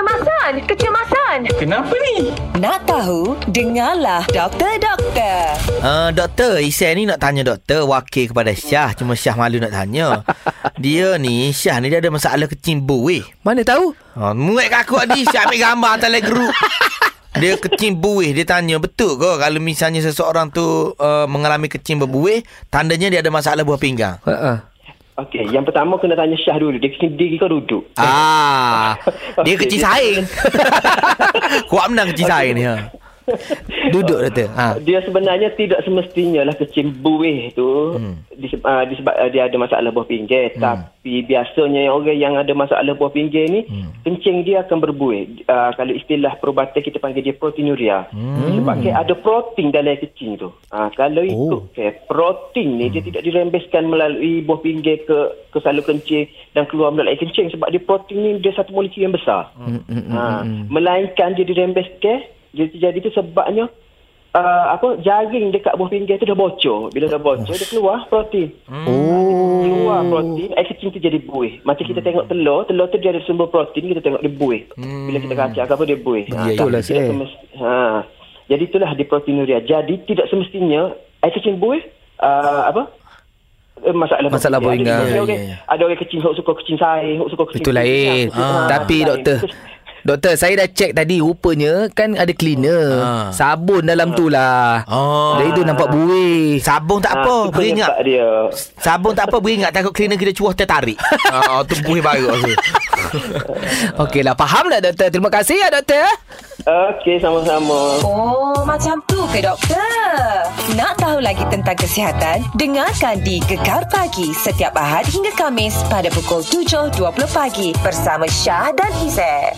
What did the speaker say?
Kecemasan, kecemasan. Kenapa ni? Nak tahu? Dengarlah Doktor Doktor. Uh, doktor, Isan ni nak tanya doktor wakil kepada Syah. Cuma Syah malu nak tanya. dia ni, Syah ni dia ada masalah kecing buih. Mana tahu? Ha, muat kat aku ni, Syah ambil gambar hantar dalam grup. Dia kecing buih Dia tanya Betul ke Kalau misalnya seseorang tu uh, Mengalami kecing berbuih Tandanya dia ada masalah buah pinggang Ha Okey, yang pertama kena tanya Syah dulu. Dia kecil diri kau duduk. Ah, Dia Okey, kecil dia- saing Kuat menang kecil saing ni ha. Duduk doktor. Ha. Dia sebenarnya tidak semestinya lah kecil buih tu hmm. uh, disebab uh, dia ada masalah buah pinggir. Hmm. Tapi biasanya orang yang ada masalah buah pinggir ni, hmm. kencing dia akan berbuih. Uh, kalau istilah perubatan kita panggil dia proteinuria. Hmm. Sebab ke ada protein dalam kencing tu. Uh, kalau ikut Oh. ke protein ni, dia tidak dirembeskan melalui buah pinggir ke ke salur kencing dan keluar melalui kencing. Sebab dia protein ni dia satu molekul yang besar. Hmm. Ha, melainkan dia dirembeskan dia terjadi tu sebabnya uh, apa jaring dekat buah pinggir tu dah bocor. Bila dah bocor dia keluar protein. Oh. Keluar protein, air kecil tu jadi buih. Macam kita tengok telur, telur tu dia ada sumber protein, kita tengok dia buih. Bila kita kacau apa dia buih. Ya, ya. Lah, tidak Syed. semest- ha. Jadi itulah di proteinuria. Jadi tidak semestinya air kecil buih uh, apa eh, masalah Masalah pinggang. Ada, Ya, orang, ya, ya. ada orang kecil hok suka kecil hok suka kecil. Itu lain. Ah, Tapi lain. doktor, doktor saya dah cek tadi rupanya kan ada cleaner. Ah. Sabun dalam tu lah. Oh. Dari tu nampak buih. Sabun tak Ah, apa Beringat penyebab dia. Sabun tak apa Beringat takut cleaner kita cuah tertarik Ah, Tu buih baru tu Okeylah, faham tak doktor? Terima kasih ya doktor. Okey, sama-sama. Oh, macam tu ke doktor? Nak tahu lagi tentang kesihatan? Dengarkan di Gekar Pagi setiap Ahad hingga Kamis pada pukul 7.20 pagi bersama Syah dan Izzet.